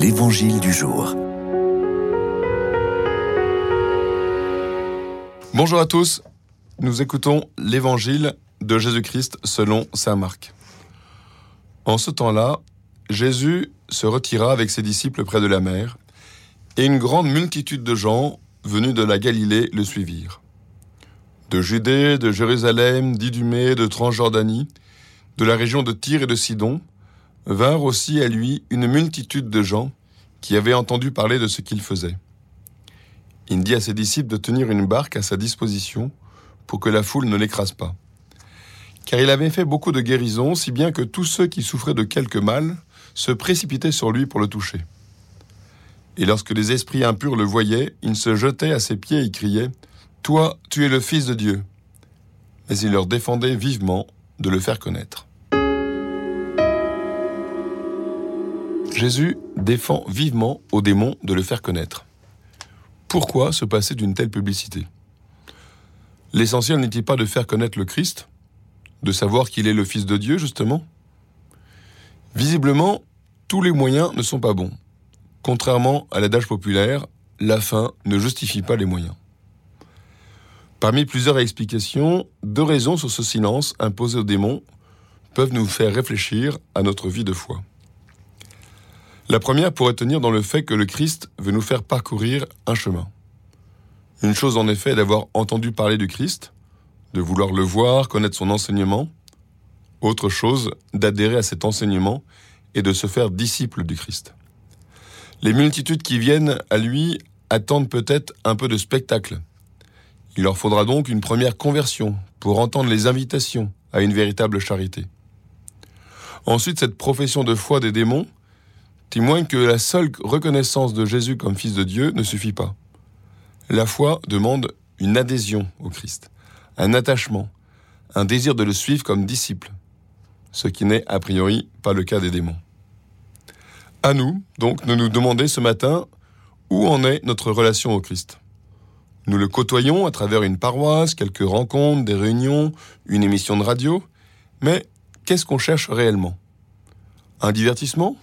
L'Évangile du jour. Bonjour à tous, nous écoutons l'Évangile de Jésus-Christ selon Saint Marc. En ce temps-là, Jésus se retira avec ses disciples près de la mer, et une grande multitude de gens venus de la Galilée le suivirent. De Judée, de Jérusalem, d'Idumée, de Transjordanie, de la région de Tyr et de Sidon, vinrent aussi à lui une multitude de gens qui avaient entendu parler de ce qu'il faisait. Il dit à ses disciples de tenir une barque à sa disposition pour que la foule ne l'écrase pas. Car il avait fait beaucoup de guérisons, si bien que tous ceux qui souffraient de quelque mal se précipitaient sur lui pour le toucher. Et lorsque les esprits impurs le voyaient, ils se jetaient à ses pieds et criaient Toi, tu es le Fils de Dieu. Mais il leur défendait vivement de le faire connaître. Jésus défend vivement aux démons de le faire connaître. Pourquoi se passer d'une telle publicité? L'essentiel n'est-il pas de faire connaître le Christ? De savoir qu'il est le Fils de Dieu, justement? Visiblement, tous les moyens ne sont pas bons. Contrairement à l'adage populaire, la fin ne justifie pas les moyens. Parmi plusieurs explications, deux raisons sur ce silence imposé aux démons peuvent nous faire réfléchir à notre vie de foi. La première pourrait tenir dans le fait que le Christ veut nous faire parcourir un chemin. Une chose en effet est d'avoir entendu parler du Christ, de vouloir le voir, connaître son enseignement. Autre chose, d'adhérer à cet enseignement et de se faire disciple du Christ. Les multitudes qui viennent à lui attendent peut-être un peu de spectacle. Il leur faudra donc une première conversion pour entendre les invitations à une véritable charité. Ensuite, cette profession de foi des démons témoigne que la seule reconnaissance de Jésus comme Fils de Dieu ne suffit pas. La foi demande une adhésion au Christ, un attachement, un désir de le suivre comme disciple, ce qui n'est a priori pas le cas des démons. À nous, donc, de nous demander ce matin où en est notre relation au Christ. Nous le côtoyons à travers une paroisse, quelques rencontres, des réunions, une émission de radio, mais qu'est-ce qu'on cherche réellement? Un divertissement?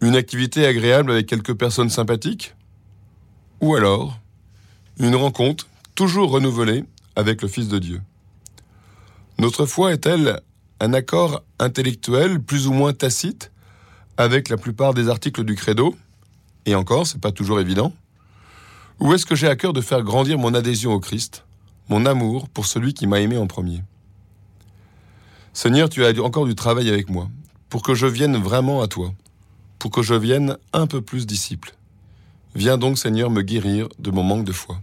Une activité agréable avec quelques personnes sympathiques Ou alors une rencontre toujours renouvelée avec le Fils de Dieu. Notre foi est-elle un accord intellectuel plus ou moins tacite avec la plupart des articles du credo? Et encore, c'est pas toujours évident. Ou est-ce que j'ai à cœur de faire grandir mon adhésion au Christ, mon amour pour celui qui m'a aimé en premier? Seigneur, tu as encore du travail avec moi, pour que je vienne vraiment à toi, pour que je vienne un peu plus disciple. Viens donc Seigneur me guérir de mon manque de foi.